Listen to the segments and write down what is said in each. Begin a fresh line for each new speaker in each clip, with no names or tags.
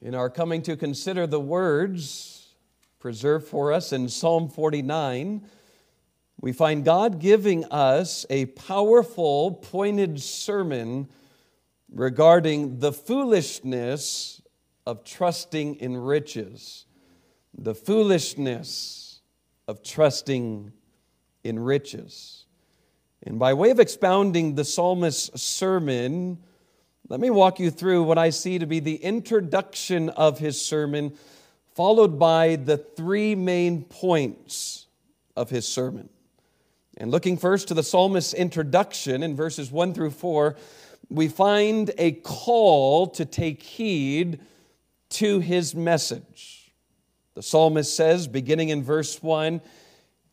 In our coming to consider the words preserved for us in Psalm 49, we find God giving us a powerful, pointed sermon regarding the foolishness of trusting in riches. The foolishness of trusting in riches. And by way of expounding the psalmist's sermon, let me walk you through what I see to be the introduction of his sermon, followed by the three main points of his sermon. And looking first to the psalmist's introduction in verses 1 through 4, we find a call to take heed to his message. The psalmist says, beginning in verse 1,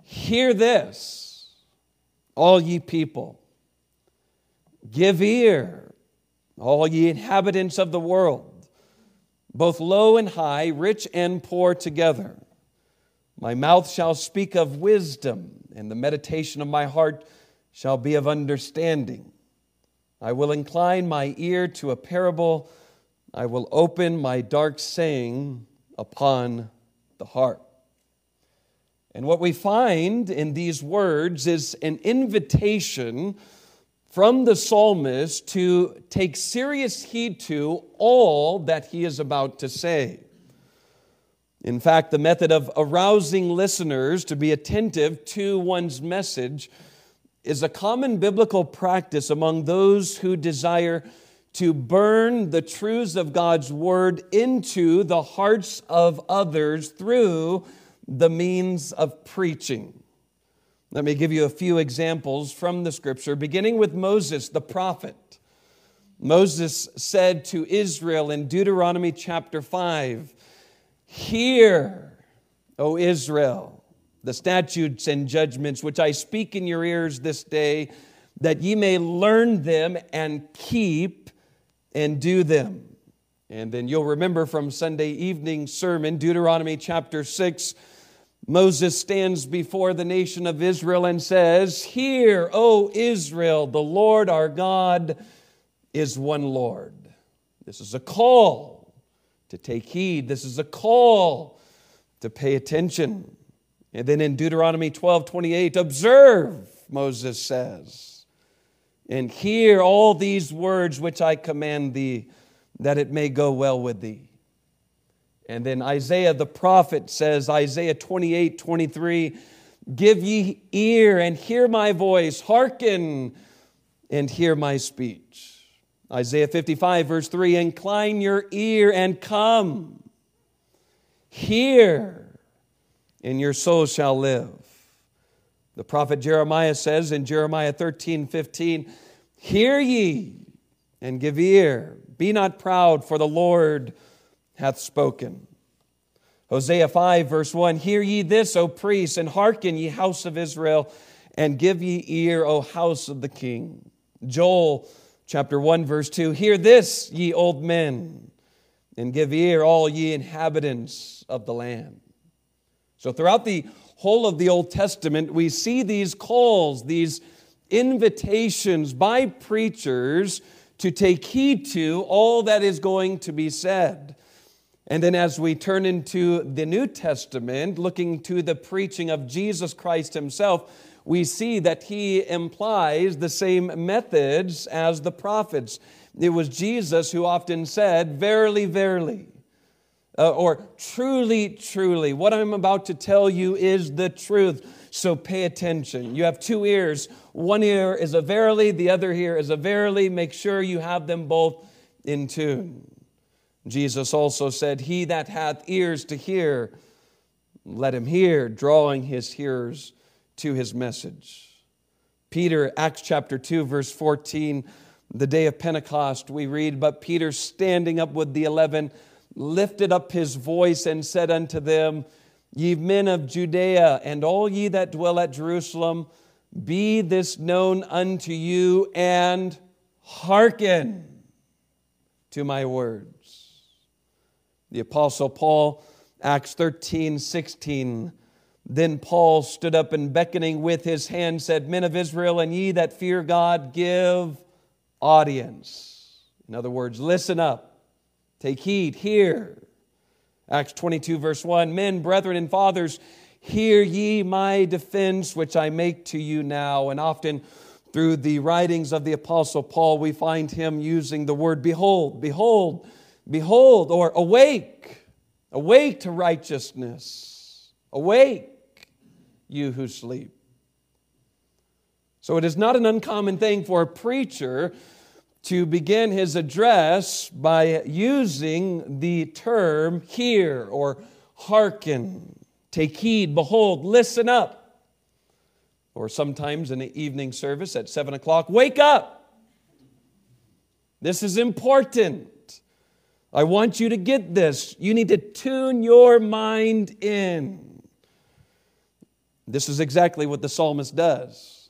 Hear this, all ye people, give ear all ye inhabitants of the world, both low and high, rich and poor together. My mouth shall speak of wisdom, and the meditation of my heart shall be of understanding. I will incline my ear to a parable, I will open my dark saying upon the heart. And what we find in these words is an invitation from the psalmist to take serious heed to all that he is about to say. In fact, the method of arousing listeners to be attentive to one's message is a common biblical practice among those who desire to burn the truths of God's word into the hearts of others through the means of preaching. Let me give you a few examples from the scripture, beginning with Moses, the prophet. Moses said to Israel in Deuteronomy chapter 5 Hear, O Israel, the statutes and judgments which I speak in your ears this day, that ye may learn them and keep and do them. And then you'll remember from Sunday evening sermon, Deuteronomy chapter 6 Moses stands before the nation of Israel and says, Hear, O Israel, the Lord our God is one Lord. This is a call to take heed. This is a call to pay attention. And then in Deuteronomy 12 28, observe, Moses says, and hear all these words which I command thee, that it may go well with thee. And then Isaiah the prophet says, Isaiah 28 23, Give ye ear and hear my voice, hearken and hear my speech. Isaiah 55, verse 3 Incline your ear and come. Hear, and your soul shall live. The prophet Jeremiah says in Jeremiah 13, 15, Hear ye and give ear. Be not proud, for the Lord hath spoken. Hosea 5, verse 1 Hear ye this, O priests, and hearken, ye house of Israel, and give ye ear, O house of the king. Joel chapter 1, verse 2 Hear this, ye old men, and give ear, all ye inhabitants of the land. So, throughout the whole of the Old Testament, we see these calls, these invitations by preachers to take heed to all that is going to be said. And then, as we turn into the New Testament, looking to the preaching of Jesus Christ Himself, we see that He implies the same methods as the prophets. It was Jesus who often said, Verily, verily, uh, or truly, truly, what I'm about to tell you is the truth. So pay attention. You have two ears. One ear is a verily, the other ear is a verily. Make sure you have them both in tune. Jesus also said, He that hath ears to hear, let him hear, drawing his hearers to his message. Peter, Acts chapter 2, verse 14, the day of Pentecost, we read, But Peter, standing up with the eleven, lifted up his voice and said unto them, Ye men of Judea, and all ye that dwell at Jerusalem, be this known unto you, and hearken to my word. The Apostle Paul, Acts 13, 16. Then Paul stood up and beckoning with his hand said, Men of Israel, and ye that fear God, give audience. In other words, listen up Take heed, hear. Acts 22, verse 1 Men, brethren, and fathers, hear ye my defense, which I make to you now. And often through the writings of the Apostle Paul, we find him using the word behold, behold, behold, or awake, awake to righteousness, awake, you who sleep. So it is not an uncommon thing for a preacher to begin his address by using the term hear or hearken, take heed, behold, listen up. Or sometimes in the evening service at seven o'clock, wake up. This is important. I want you to get this. You need to tune your mind in. This is exactly what the psalmist does.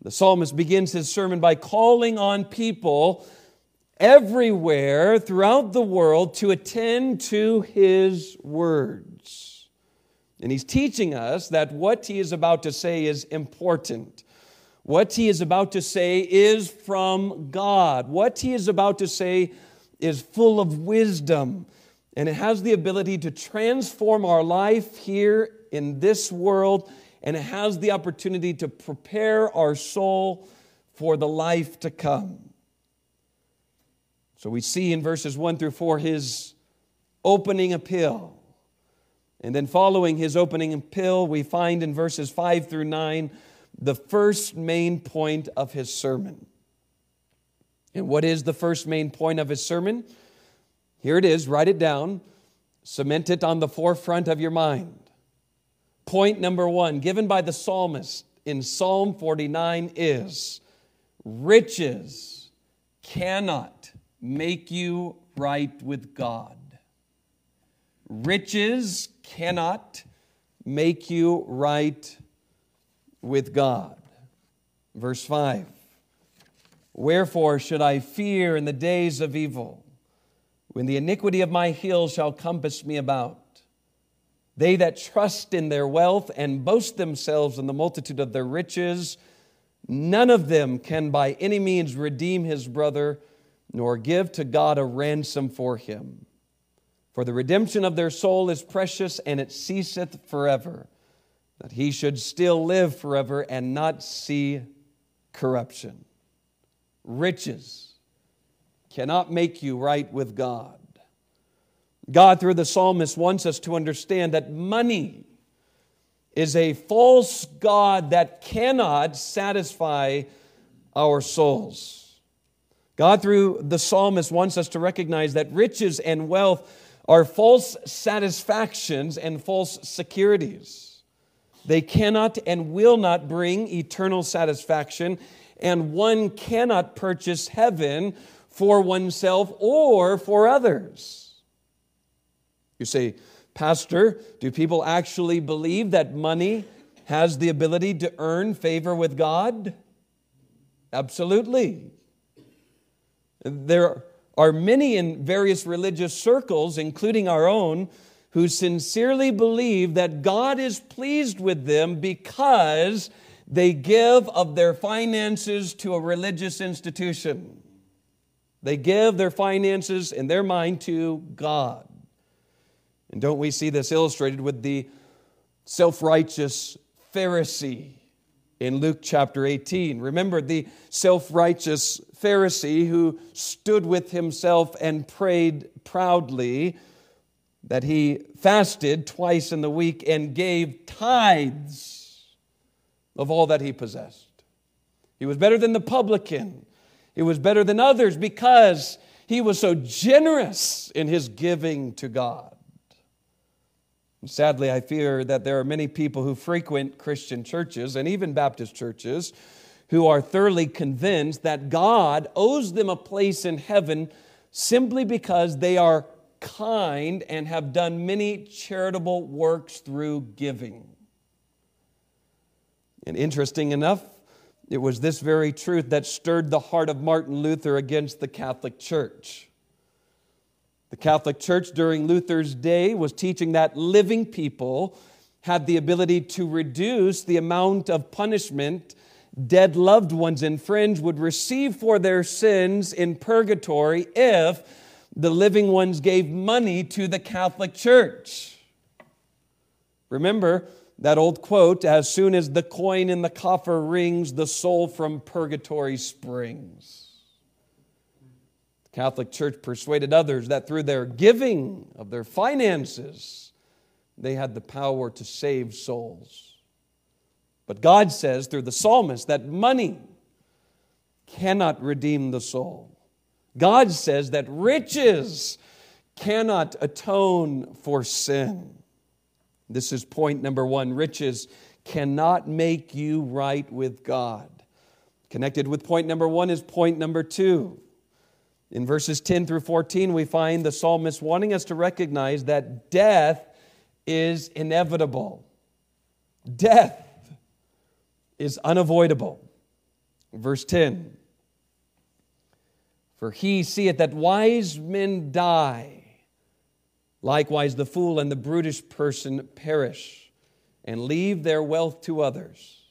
The psalmist begins his sermon by calling on people everywhere throughout the world to attend to his words. And he's teaching us that what he is about to say is important. What he is about to say is from God. What he is about to say is full of wisdom, and it has the ability to transform our life here in this world and it has the opportunity to prepare our soul for the life to come. So we see in verses 1 through 4 his opening appeal. And then following his opening appeal, we find in verses 5 through 9 the first main point of his sermon. And what is the first main point of his sermon? Here it is, write it down, cement it on the forefront of your mind. Point number one, given by the psalmist in Psalm 49, is riches cannot make you right with God. Riches cannot make you right with God. Verse 5 Wherefore should I fear in the days of evil, when the iniquity of my heel shall compass me about? They that trust in their wealth and boast themselves in the multitude of their riches, none of them can by any means redeem his brother, nor give to God a ransom for him. For the redemption of their soul is precious, and it ceaseth forever, that he should still live forever and not see corruption. Riches cannot make you right with God. God, through the psalmist, wants us to understand that money is a false God that cannot satisfy our souls. God, through the psalmist, wants us to recognize that riches and wealth are false satisfactions and false securities. They cannot and will not bring eternal satisfaction, and one cannot purchase heaven for oneself or for others. You say, Pastor, do people actually believe that money has the ability to earn favor with God? Absolutely. There are many in various religious circles, including our own, who sincerely believe that God is pleased with them because they give of their finances to a religious institution. They give their finances in their mind to God. And don't we see this illustrated with the self righteous Pharisee in Luke chapter 18? Remember the self righteous Pharisee who stood with himself and prayed proudly that he fasted twice in the week and gave tithes of all that he possessed. He was better than the publican. He was better than others because he was so generous in his giving to God. Sadly, I fear that there are many people who frequent Christian churches and even Baptist churches who are thoroughly convinced that God owes them a place in heaven simply because they are kind and have done many charitable works through giving. And interesting enough, it was this very truth that stirred the heart of Martin Luther against the Catholic Church. The Catholic Church during Luther's day was teaching that living people had the ability to reduce the amount of punishment dead loved ones and friends would receive for their sins in purgatory if the living ones gave money to the Catholic Church. Remember that old quote as soon as the coin in the coffer rings, the soul from purgatory springs. The Catholic Church persuaded others that through their giving of their finances, they had the power to save souls. But God says through the psalmist that money cannot redeem the soul. God says that riches cannot atone for sin. This is point number one riches cannot make you right with God. Connected with point number one is point number two. In verses 10 through 14, we find the psalmist wanting us to recognize that death is inevitable. Death is unavoidable. Verse 10 For he seeth that wise men die, likewise the fool and the brutish person perish, and leave their wealth to others.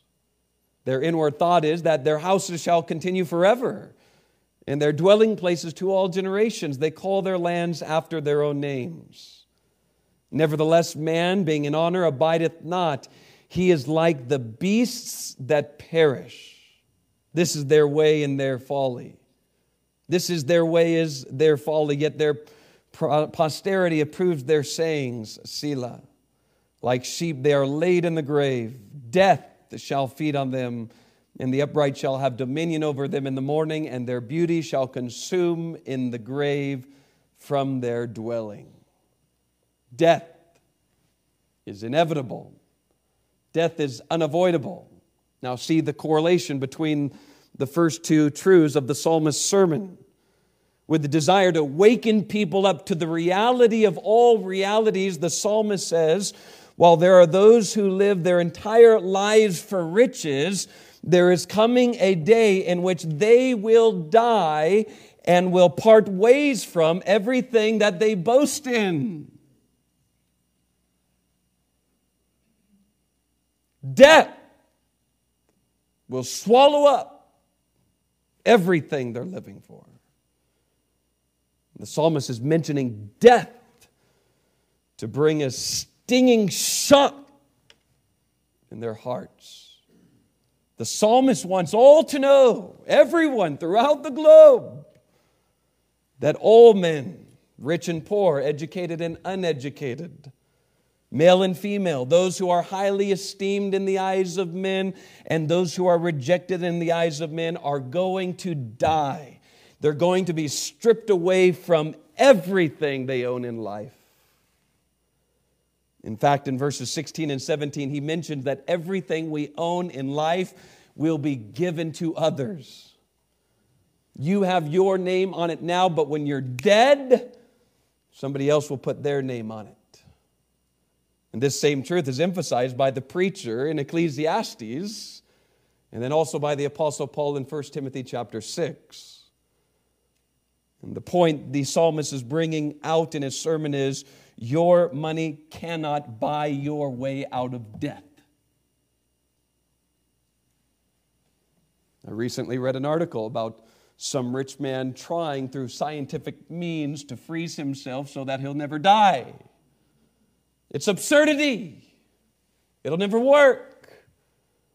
Their inward thought is that their houses shall continue forever, and their dwelling places to all generations. They call their lands after their own names. Nevertheless, man, being in honor, abideth not. He is like the beasts that perish. This is their way and their folly. This is their way is their folly, yet their posterity approves their sayings, Selah. Like sheep, they are laid in the grave. Death shall feed on them, and the upright shall have dominion over them in the morning, and their beauty shall consume in the grave from their dwelling. Death is inevitable, death is unavoidable. Now, see the correlation between the first two truths of the psalmist's sermon with the desire to waken people up to the reality of all realities, the psalmist says, while there are those who live their entire lives for riches, there is coming a day in which they will die and will part ways from everything that they boast in. Death will swallow up everything they're living for. The psalmist is mentioning death to bring a stinging shock in their hearts. The psalmist wants all to know, everyone throughout the globe, that all men, rich and poor, educated and uneducated, male and female, those who are highly esteemed in the eyes of men and those who are rejected in the eyes of men, are going to die. They're going to be stripped away from everything they own in life. In fact, in verses 16 and 17, he mentions that everything we own in life will be given to others. You have your name on it now, but when you're dead, somebody else will put their name on it. And this same truth is emphasized by the preacher in Ecclesiastes and then also by the apostle Paul in 1 Timothy chapter 6. And the point the psalmist is bringing out in his sermon is your money cannot buy your way out of death. I recently read an article about some rich man trying through scientific means to freeze himself so that he'll never die. It's absurdity. It'll never work.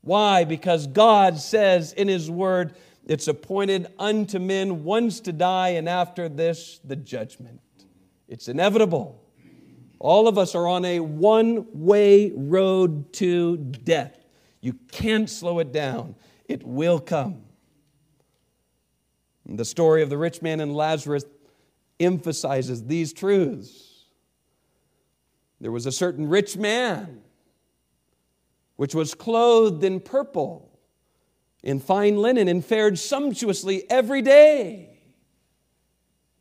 Why? Because God says in His Word, it's appointed unto men once to die, and after this, the judgment. It's inevitable. All of us are on a one way road to death. You can't slow it down, it will come. And the story of the rich man and Lazarus emphasizes these truths. There was a certain rich man which was clothed in purple, in fine linen, and fared sumptuously every day,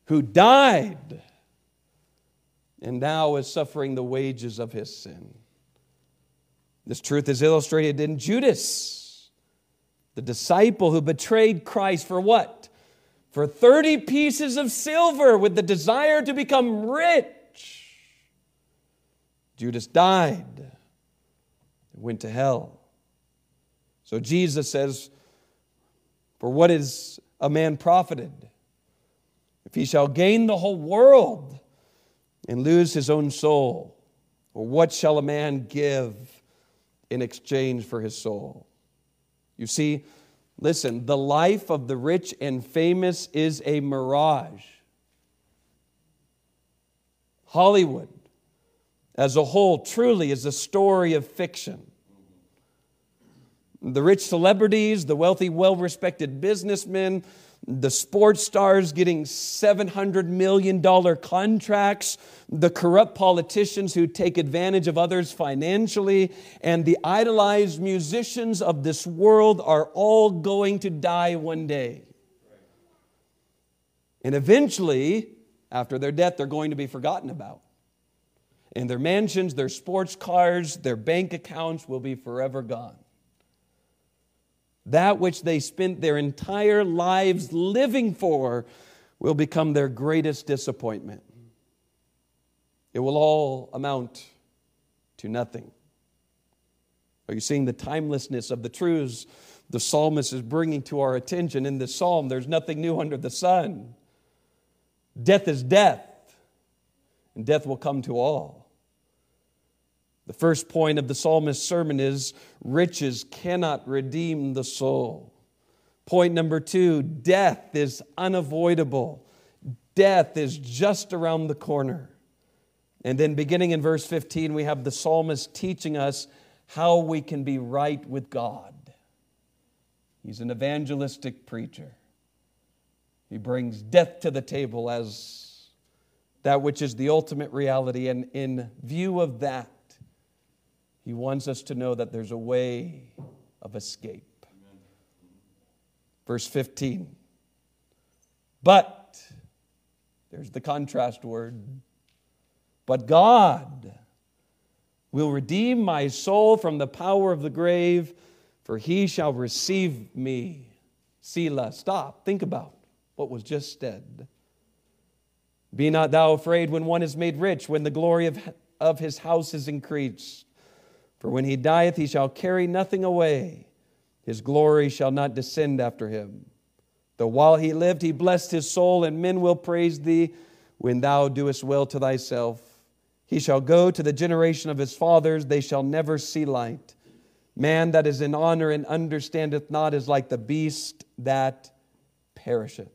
who died and now is suffering the wages of his sin. This truth is illustrated in Judas, the disciple who betrayed Christ for what? For 30 pieces of silver with the desire to become rich. Judas died, went to hell. So Jesus says, For what is a man profited If he shall gain the whole world and lose his own soul, or what shall a man give in exchange for his soul? You see, listen, the life of the rich and famous is a mirage. Hollywood, as a whole, truly is a story of fiction. The rich celebrities, the wealthy, well respected businessmen, the sports stars getting $700 million contracts, the corrupt politicians who take advantage of others financially, and the idolized musicians of this world are all going to die one day. And eventually, after their death, they're going to be forgotten about. And their mansions, their sports cars, their bank accounts will be forever gone that which they spent their entire lives living for will become their greatest disappointment. It will all amount to nothing. Are you seeing the timelessness of the truths the psalmist is bringing to our attention in this psalm? There's nothing new under the sun. Death is death, and death will come to all. The first point of the psalmist's sermon is riches cannot redeem the soul. Point number two death is unavoidable, death is just around the corner. And then, beginning in verse 15, we have the psalmist teaching us how we can be right with God. He's an evangelistic preacher. He brings death to the table as that which is the ultimate reality. And in view of that, he wants us to know that there's a way of escape. Verse 15. But, there's the contrast word, but God will redeem my soul from the power of the grave, for he shall receive me. Selah, stop, think about what was just said. Be not thou afraid when one is made rich, when the glory of, of his house is increased. For when he dieth, he shall carry nothing away. His glory shall not descend after him. Though while he lived, he blessed his soul, and men will praise thee when thou doest well to thyself. He shall go to the generation of his fathers, they shall never see light. Man that is in honor and understandeth not is like the beast that perisheth.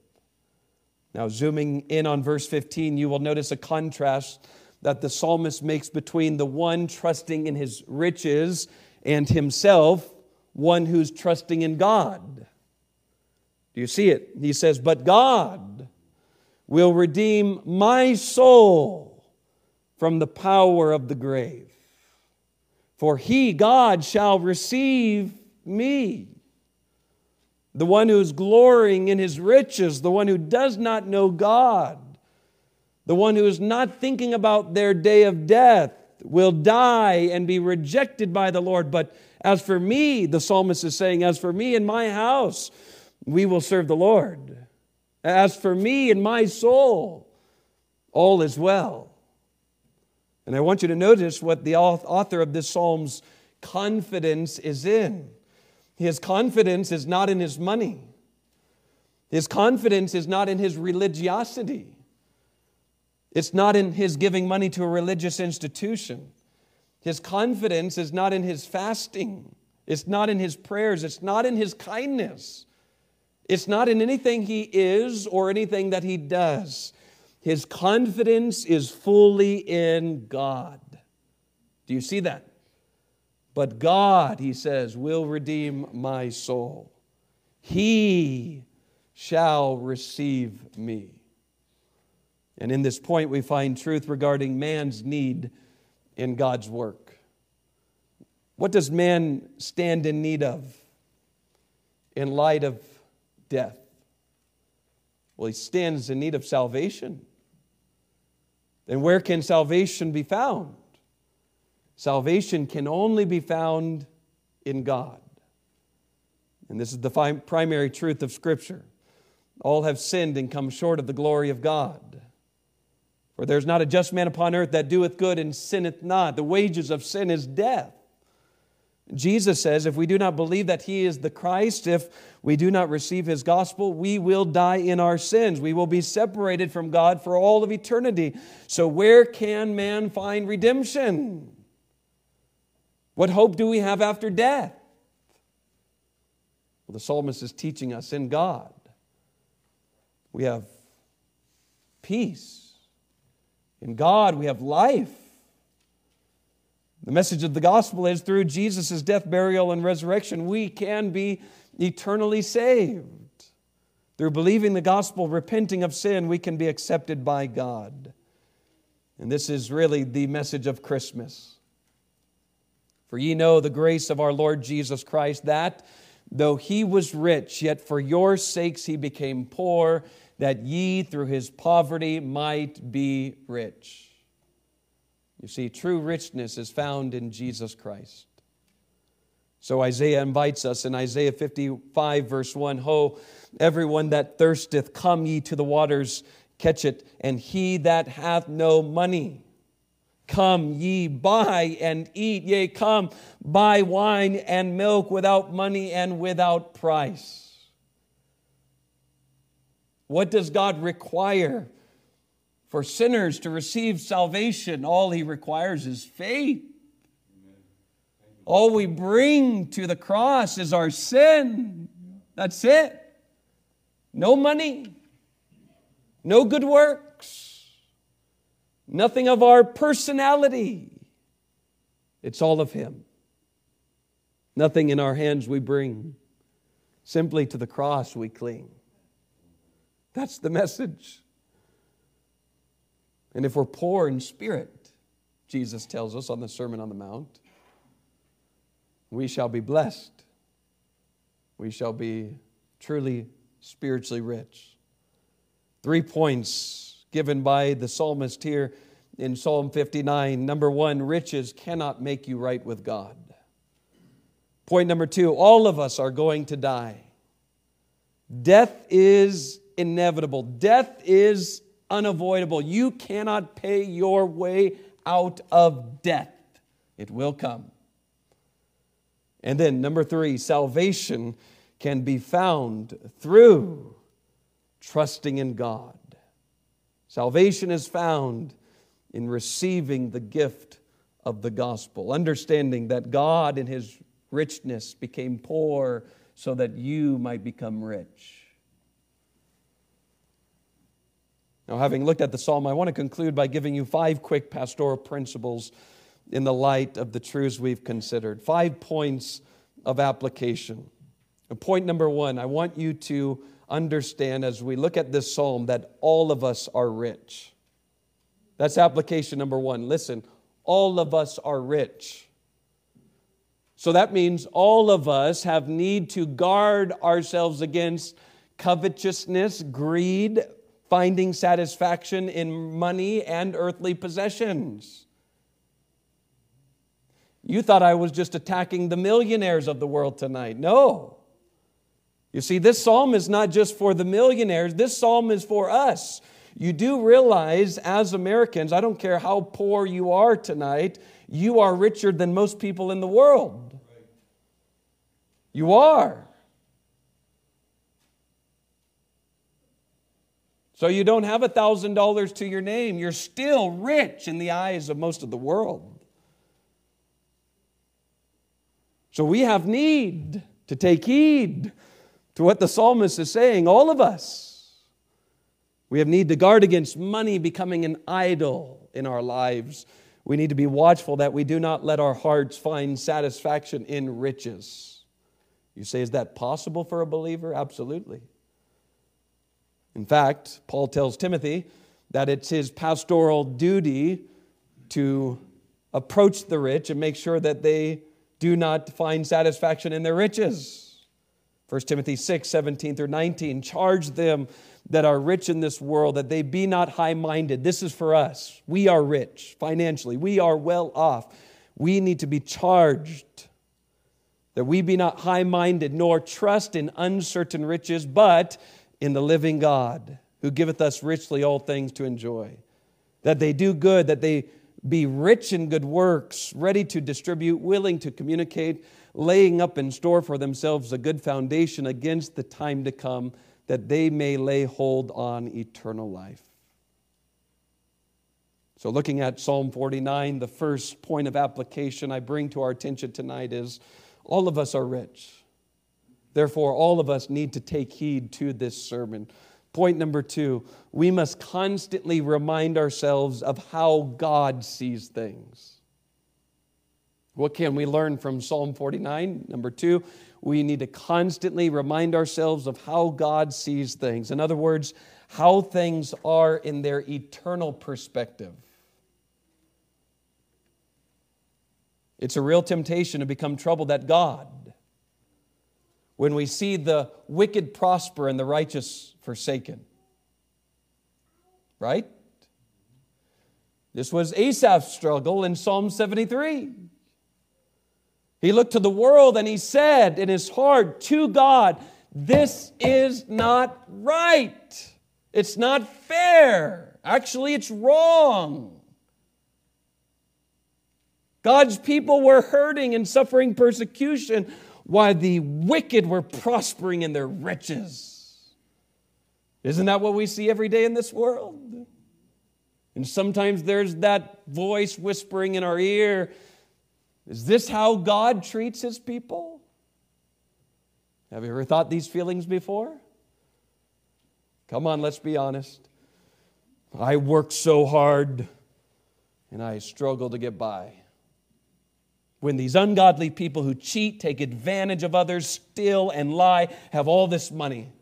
Now, zooming in on verse 15, you will notice a contrast that the psalmist makes between the one trusting in his riches and himself, one who's trusting in God. Do you see it? He says, But God will redeem my soul from the power of the grave. For he, God, shall receive me. The one who's glorying in his riches, the one who does not know God the one who is not thinking about their day of death will die and be rejected by the Lord. But as for me, the psalmist is saying, as for me and my house, we will serve the Lord. As for me and my soul, all is well. And I want you to notice what the author of this psalm's confidence is in. His confidence is not in his money. His confidence is not in his religiosity. It's not in his giving money to a religious institution. His confidence is not in his fasting. It's not in his prayers. It's not in his kindness. It's not in anything he is or anything that he does. His confidence is fully in God. Do you see that? But God, he says, will redeem my soul. He shall receive me. And in this point, we find truth regarding man's need in God's work. What does man stand in need of in light of death? Well, he stands in need of salvation. Then where can salvation be found? Salvation can only be found in God. And this is the primary truth of Scripture. All have sinned and come short of the glory of God. For there's not a just man upon earth that doeth good and sinneth not. The wages of sin is death. Jesus says, if we do not believe that he is the Christ, if we do not receive his gospel, we will die in our sins. We will be separated from God for all of eternity. So, where can man find redemption? What hope do we have after death? Well, the psalmist is teaching us in God. We have peace. In God, we have life. The message of the gospel is through Jesus' death, burial, and resurrection, we can be eternally saved. Through believing the gospel, repenting of sin, we can be accepted by God. And this is really the message of Christmas. For ye know the grace of our Lord Jesus Christ, that though he was rich, yet for your sakes he became poor, that ye through his poverty might be rich. You see, true richness is found in Jesus Christ. So Isaiah invites us in Isaiah 55, verse 1 Ho, everyone that thirsteth, come ye to the waters, catch it, and he that hath no money, come ye buy and eat, yea, come buy wine and milk without money and without price. What does God require for sinners to receive salvation, all he requires is faith. All we bring to the cross is our sin. That's it. No money, no good works, nothing of our personality. It's all of Him. Nothing in our hands we bring. Simply to the cross we cling. That's the message. And if we're poor in spirit, Jesus tells us on the Sermon on the Mount, we shall be blessed. We shall be truly spiritually rich. Three points given by the psalmist here in Psalm 59. Number one, riches cannot make you right with God. Point number two, all of us are going to die. Death is inevitable. Death is unavoidable. You cannot pay your way out of death, it will come. And then, number three, salvation can be found through trusting in God. Salvation is found in receiving the gift of the gospel, understanding that God, in his richness, became poor so that you might become rich. Now, having looked at the psalm, I want to conclude by giving you five quick pastoral principles in the light of the truths we've considered. Five points of application. point number one, I want you to understand as we look at this psalm that all of us are rich. That's application number one. Listen, all of us are rich. So that means all of us have need to guard ourselves against covetousness, greed, finding satisfaction in money and earthly possessions. You thought I was just attacking the millionaires of the world tonight. No. You see, this psalm is not just for the millionaires, this psalm is for us. You do realize, as Americans, I don't care how poor you are tonight, you are richer than most people in the world. You are. So you don't have a $1,000 to your name. You're still rich in the eyes of most of the world. So we have need to take heed to what the psalmist is saying, all of us. We have need to guard against money becoming an idol in our lives. We need to be watchful that we do not let our hearts find satisfaction in riches. You say, is that possible for a believer? Absolutely. In fact, Paul tells Timothy that it's his pastoral duty to approach the rich and make sure that they do not find satisfaction in their riches. 1 Timothy 6, 17 through 19. Charge them that are rich in this world that they be not high minded. This is for us. We are rich financially, we are well off. We need to be charged that we be not high minded, nor trust in uncertain riches, but in the living God who giveth us richly all things to enjoy. That they do good, that they be rich in good works, ready to distribute, willing to communicate, laying up in store for themselves a good foundation against the time to come, that they may lay hold on eternal life. So, looking at Psalm 49, the first point of application I bring to our attention tonight is all of us are rich. Therefore, all of us need to take heed to this sermon. Point number two we must constantly remind ourselves of how God sees things. What can we learn from Psalm 49? Number two, we need to constantly remind ourselves of how God sees things. In other words, how things are in their eternal perspective. It's a real temptation to become troubled at God when we see the wicked prosper and the righteous forsaken. Right? This was Asaph's struggle in Psalm 73. He looked to the world and he said in his heart to God, This is not right. It's not fair. Actually, it's wrong. God's people were hurting and suffering persecution while the wicked were prospering in their riches. Isn't that what we see every day in this world? And sometimes there's that voice whispering in our ear Is this how God treats his people? Have you ever thought these feelings before? Come on, let's be honest. I work so hard and I struggle to get by when these ungodly people who cheat, take advantage of others, steal, and lie have all this money.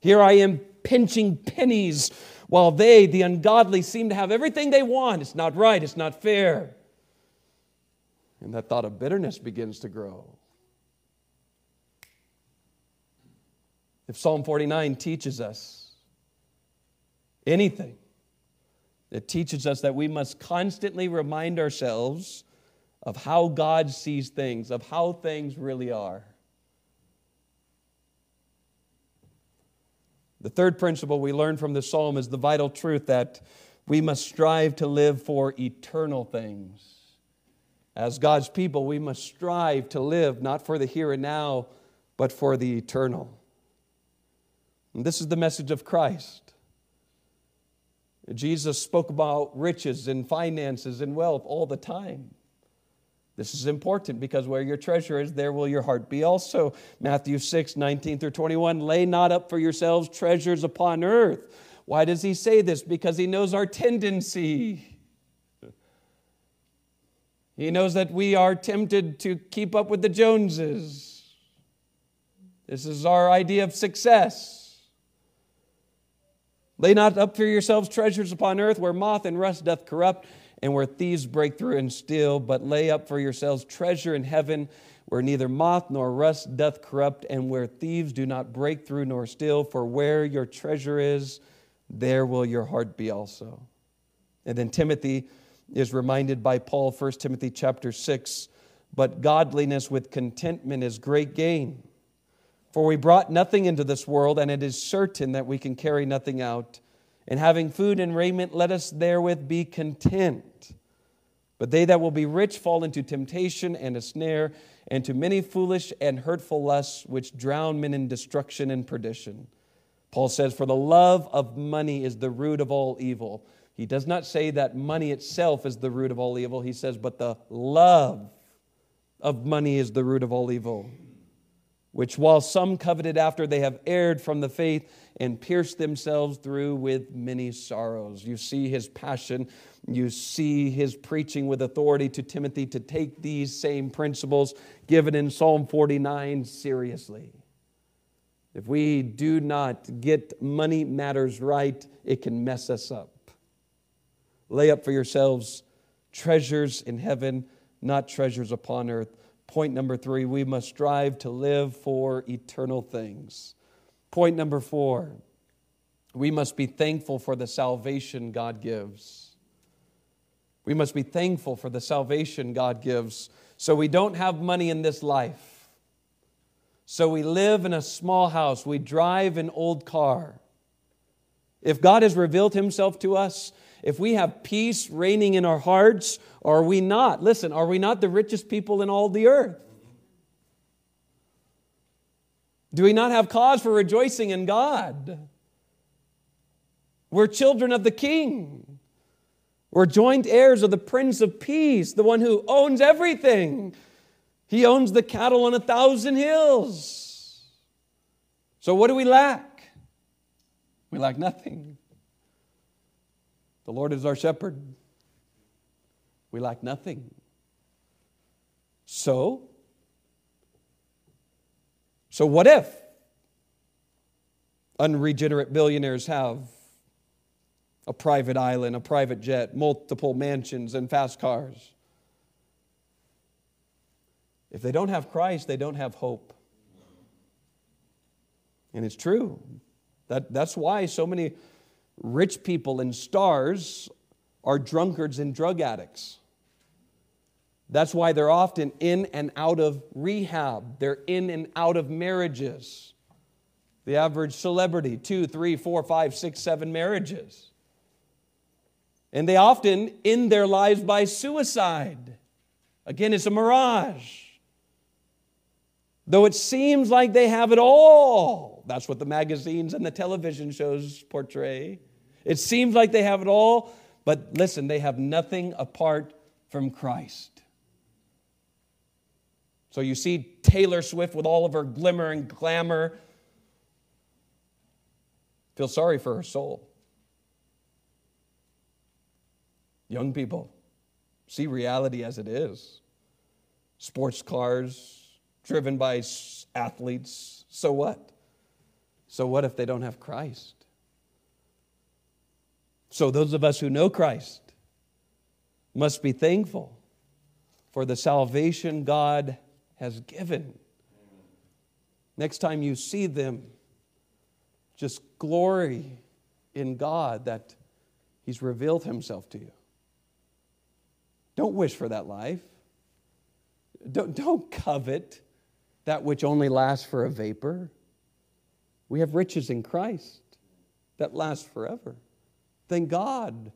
Here I am pinching pennies while they, the ungodly, seem to have everything they want. It's not right, it's not fair. And that thought of bitterness begins to grow. If Psalm 49 teaches us anything, it teaches us that we must constantly remind ourselves of how God sees things, of how things really are. The third principle we learn from the psalm is the vital truth that we must strive to live for eternal things. As God's people, we must strive to live not for the here and now, but for the eternal. And this is the message of Christ. Jesus spoke about riches and finances and wealth all the time. This is important because where your treasure is, there will your heart be also. Matthew 6, 19 through 21. Lay not up for yourselves treasures upon earth. Why does he say this? Because he knows our tendency. He knows that we are tempted to keep up with the Joneses. This is our idea of success. Lay not up for yourselves treasures upon earth where moth and rust doth corrupt and where thieves break through and steal, but lay up for yourselves treasure in heaven where neither moth nor rust doth corrupt, and where thieves do not break through nor steal. For where your treasure is, there will your heart be also. And then Timothy is reminded by Paul, 1 Timothy chapter 6, but godliness with contentment is great gain. For we brought nothing into this world, and it is certain that we can carry nothing out. And having food and raiment, let us therewith be content. But they that will be rich fall into temptation and a snare, and to many foolish and hurtful lusts, which drown men in destruction and perdition. Paul says, For the love of money is the root of all evil. He does not say that money itself is the root of all evil. He says, But the love of money is the root of all evil which while some coveted after, they have erred from the faith and pierced themselves through with many sorrows. You see his passion, you see his preaching with authority to Timothy to take these same principles given in Psalm 49 seriously. If we do not get money matters right, it can mess us up. Lay up for yourselves treasures in heaven, not treasures upon earth Point number three, we must strive to live for eternal things. Point number four, we must be thankful for the salvation God gives. We must be thankful for the salvation God gives. So we don't have money in this life. So we live in a small house. We drive an old car. If God has revealed himself to us if we have peace reigning in our hearts, are we not? Listen, are we not the richest people in all the earth? Do we not have cause for rejoicing in God? We're children of the King. We're joint heirs of the Prince of Peace, the one who owns everything. He owns the cattle on a thousand hills. So, what do we lack? We lack nothing. The Lord is our shepherd. We lack nothing. So, so what if unregenerate billionaires have a private island, a private jet, multiple mansions, and fast cars? If they don't have Christ, they don't have hope. And it's true. That, that's why so many rich people and stars are drunkards and drug addicts. That's why they're often in and out of rehab. They're in and out of marriages. The average celebrity, two, three, four, five, six, seven marriages. And they often end their lives by suicide. Again, it's a mirage. Though it seems like they have it all. That's what the magazines and the television shows portray. It seems like they have it all, but listen, they have nothing apart from Christ. So you see Taylor Swift with all of her glimmer and glamour. Feel sorry for her soul. Young people, see reality as it is. Sports cars driven by athletes. So what? So what if they don't have Christ? So those of us who know Christ must be thankful for the salvation God has given. Next time you see them, just glory in God that He's revealed Himself to you. Don't wish for that life. Don't, don't covet that which only lasts for a vapor. We have riches in Christ that last forever. Thank God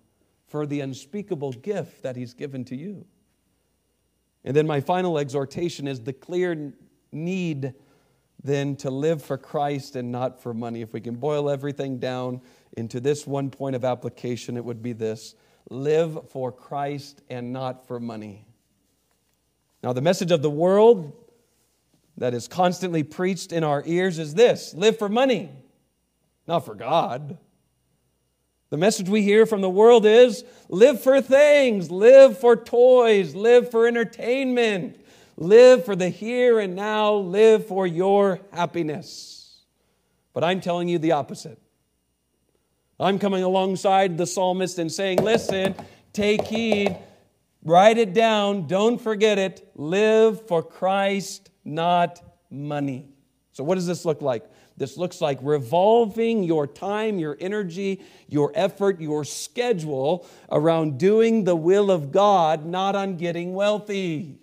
for the unspeakable gift that He's given to you. And then my final exhortation is the clear need then to live for Christ and not for money. If we can boil everything down into this one point of application, it would be this live for Christ and not for money. Now, the message of the world that is constantly preached in our ears is this live for money, not for God. The message we hear from the world is live for things, live for toys, live for entertainment, live for the here and now, live for your happiness. But I'm telling you the opposite. I'm coming alongside the psalmist and saying, listen, take heed, write it down, don't forget it, live for Christ, not money. So, what does this look like? This looks like revolving your time, your energy, your effort, your schedule around doing the will of God, not on getting wealthy.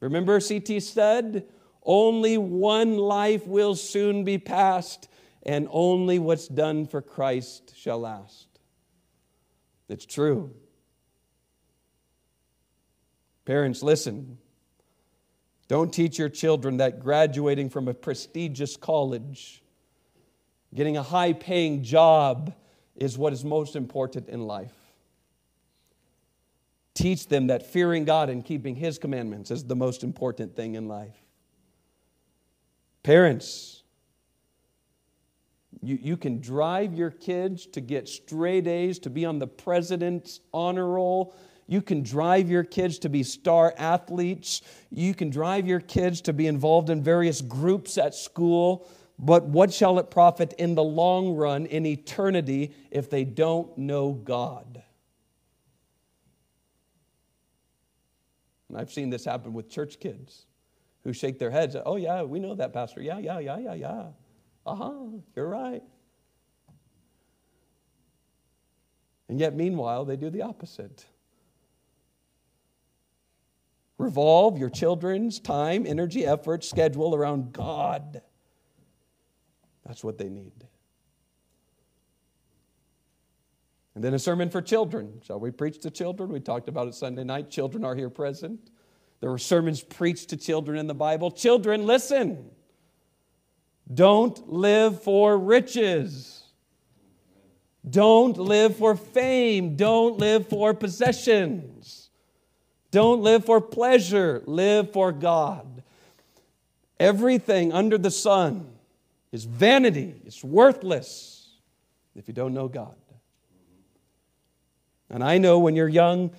Remember C.T. Studd? Only one life will soon be passed, and only what's done for Christ shall last. It's true. Parents, listen. Don't teach your children that graduating from a prestigious college, getting a high paying job, is what is most important in life. Teach them that fearing God and keeping His commandments is the most important thing in life. Parents, you, you can drive your kids to get straight A's, to be on the president's honor roll, you can drive your kids to be star athletes. You can drive your kids to be involved in various groups at school. But what shall it profit in the long run, in eternity, if they don't know God? And I've seen this happen with church kids who shake their heads. Oh, yeah, we know that, Pastor. Yeah, yeah, yeah, yeah, yeah. Uh huh, you're right. And yet, meanwhile, they do the opposite. Revolve your children's time, energy, effort, schedule around God. That's what they need. And then a sermon for children. Shall we preach to children? We talked about it Sunday night. Children are here present. There were sermons preached to children in the Bible. Children, listen. Don't live for riches. Don't live for fame. Don't live for possessions. Don't live for pleasure. Live for God. Everything under the sun is vanity, it's worthless if you don't know God. And I know when you're young, you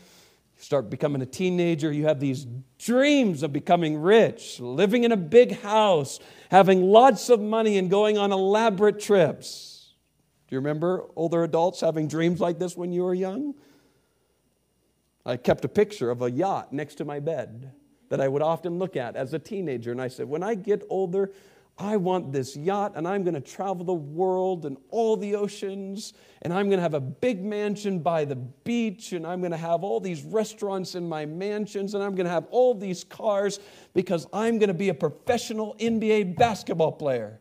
start becoming a teenager, you have these dreams of becoming rich, living in a big house, having lots of money, and going on elaborate trips. Do you remember older adults having dreams like this when you were young? I kept a picture of a yacht next to my bed that I would often look at as a teenager. And I said, when I get older, I want this yacht and I'm going to travel the world and all the oceans and I'm going to have a big mansion by the beach and I'm going to have all these restaurants in my mansions and I'm going to have all these cars because I'm going to be a professional NBA basketball player.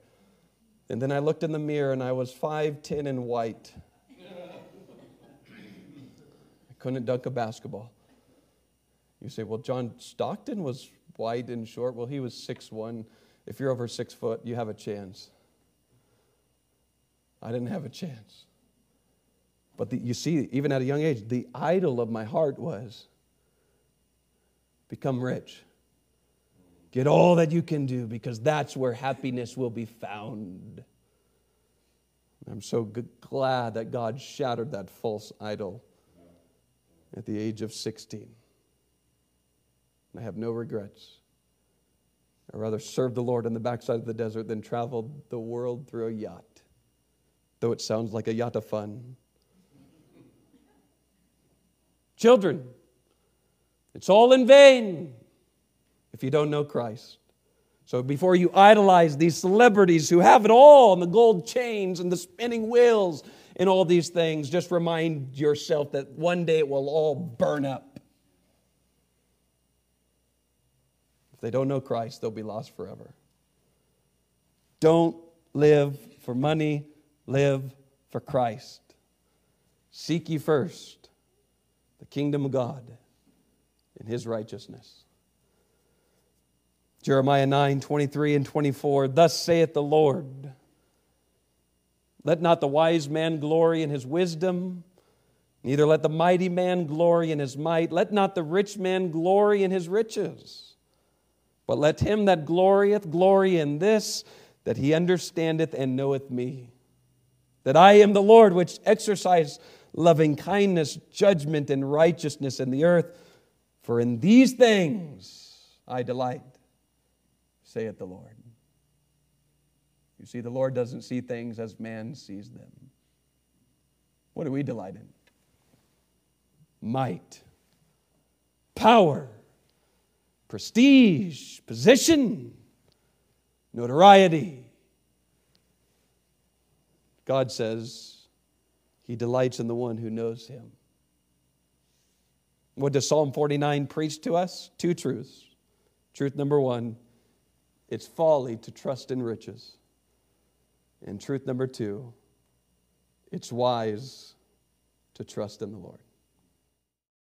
And then I looked in the mirror and I was 5'10 and white. Couldn't dunk a basketball. You say, well, John Stockton was white and short. Well, he was 6'1 if you're over six foot, you have a chance. I didn't have a chance. But the, you see, even at a young age, the idol of my heart was become rich. Get all that you can do because that's where happiness will be found. I'm so glad that God shattered that false idol at the age of 16. I have no regrets. I'd rather serve the Lord on the backside of the desert than travel the world through a yacht, though it sounds like a yacht of fun. Children, it's all in vain if you don't know Christ. So before you idolize these celebrities who have it all and the gold chains and the spinning wheels and all these things, just remind yourself that one day it will all burn up. If they don't know Christ, they'll be lost forever. Don't live for money, live for Christ. Seek ye first the kingdom of God and his righteousness. Jeremiah 9 23 and 24. Thus saith the Lord Let not the wise man glory in his wisdom, neither let the mighty man glory in his might. Let not the rich man glory in his riches but let him that glorieth glory in this, that he understandeth and knoweth me. That I am the Lord which exercise loving kindness, judgment, and righteousness in the earth. For in these things I delight, saith the Lord. You see, the Lord doesn't see things as man sees them. What do we delight in? Might, power prestige, position, notoriety. God says he delights in the one who knows him. What does Psalm 49 preach to us? Two truths. Truth number one it's folly to trust in riches. And truth number two, it's wise to trust in the Lord.